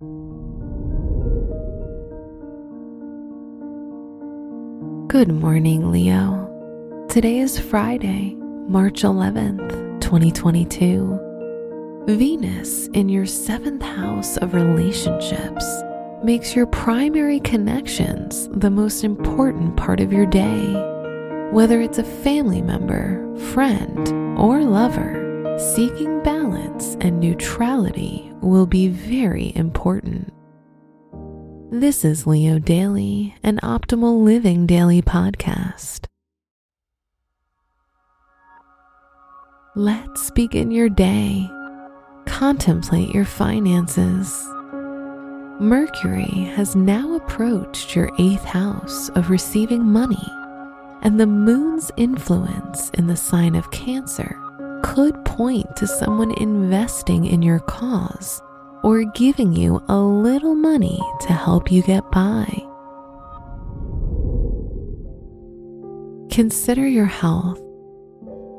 Good morning, Leo. Today is Friday, March 11th, 2022. Venus in your seventh house of relationships makes your primary connections the most important part of your day. Whether it's a family member, friend, or lover, seeking balance and neutrality will be very important. This is Leo Daily, an optimal living daily podcast. Let's begin your day. Contemplate your finances. Mercury has now approached your eighth house of receiving money, and the moon's influence in the sign of Cancer could point to someone investing in your cause or giving you a little money to help you get by. Consider your health.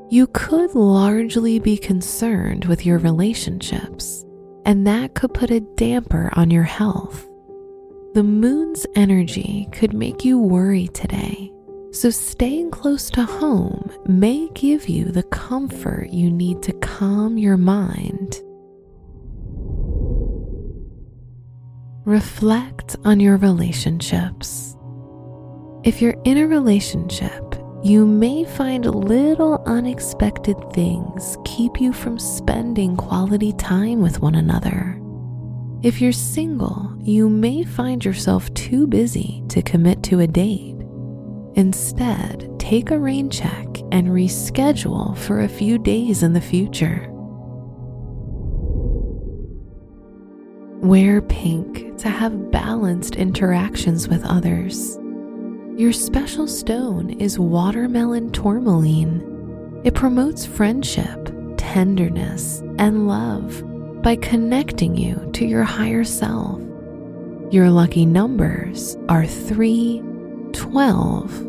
You could largely be concerned with your relationships and that could put a damper on your health. The moon's energy could make you worry today, so staying close to home may give you the comfort you need to calm your mind. Reflect on your relationships. If you're in a relationship, you may find little unexpected things keep you from spending quality time with one another. If you're single, you may find yourself too busy to commit to a date. Instead, take a rain check and reschedule for a few days in the future. Wear pink to have balanced interactions with others. Your special stone is watermelon tourmaline. It promotes friendship, tenderness, and love by connecting you to your higher self. Your lucky numbers are 3, 12,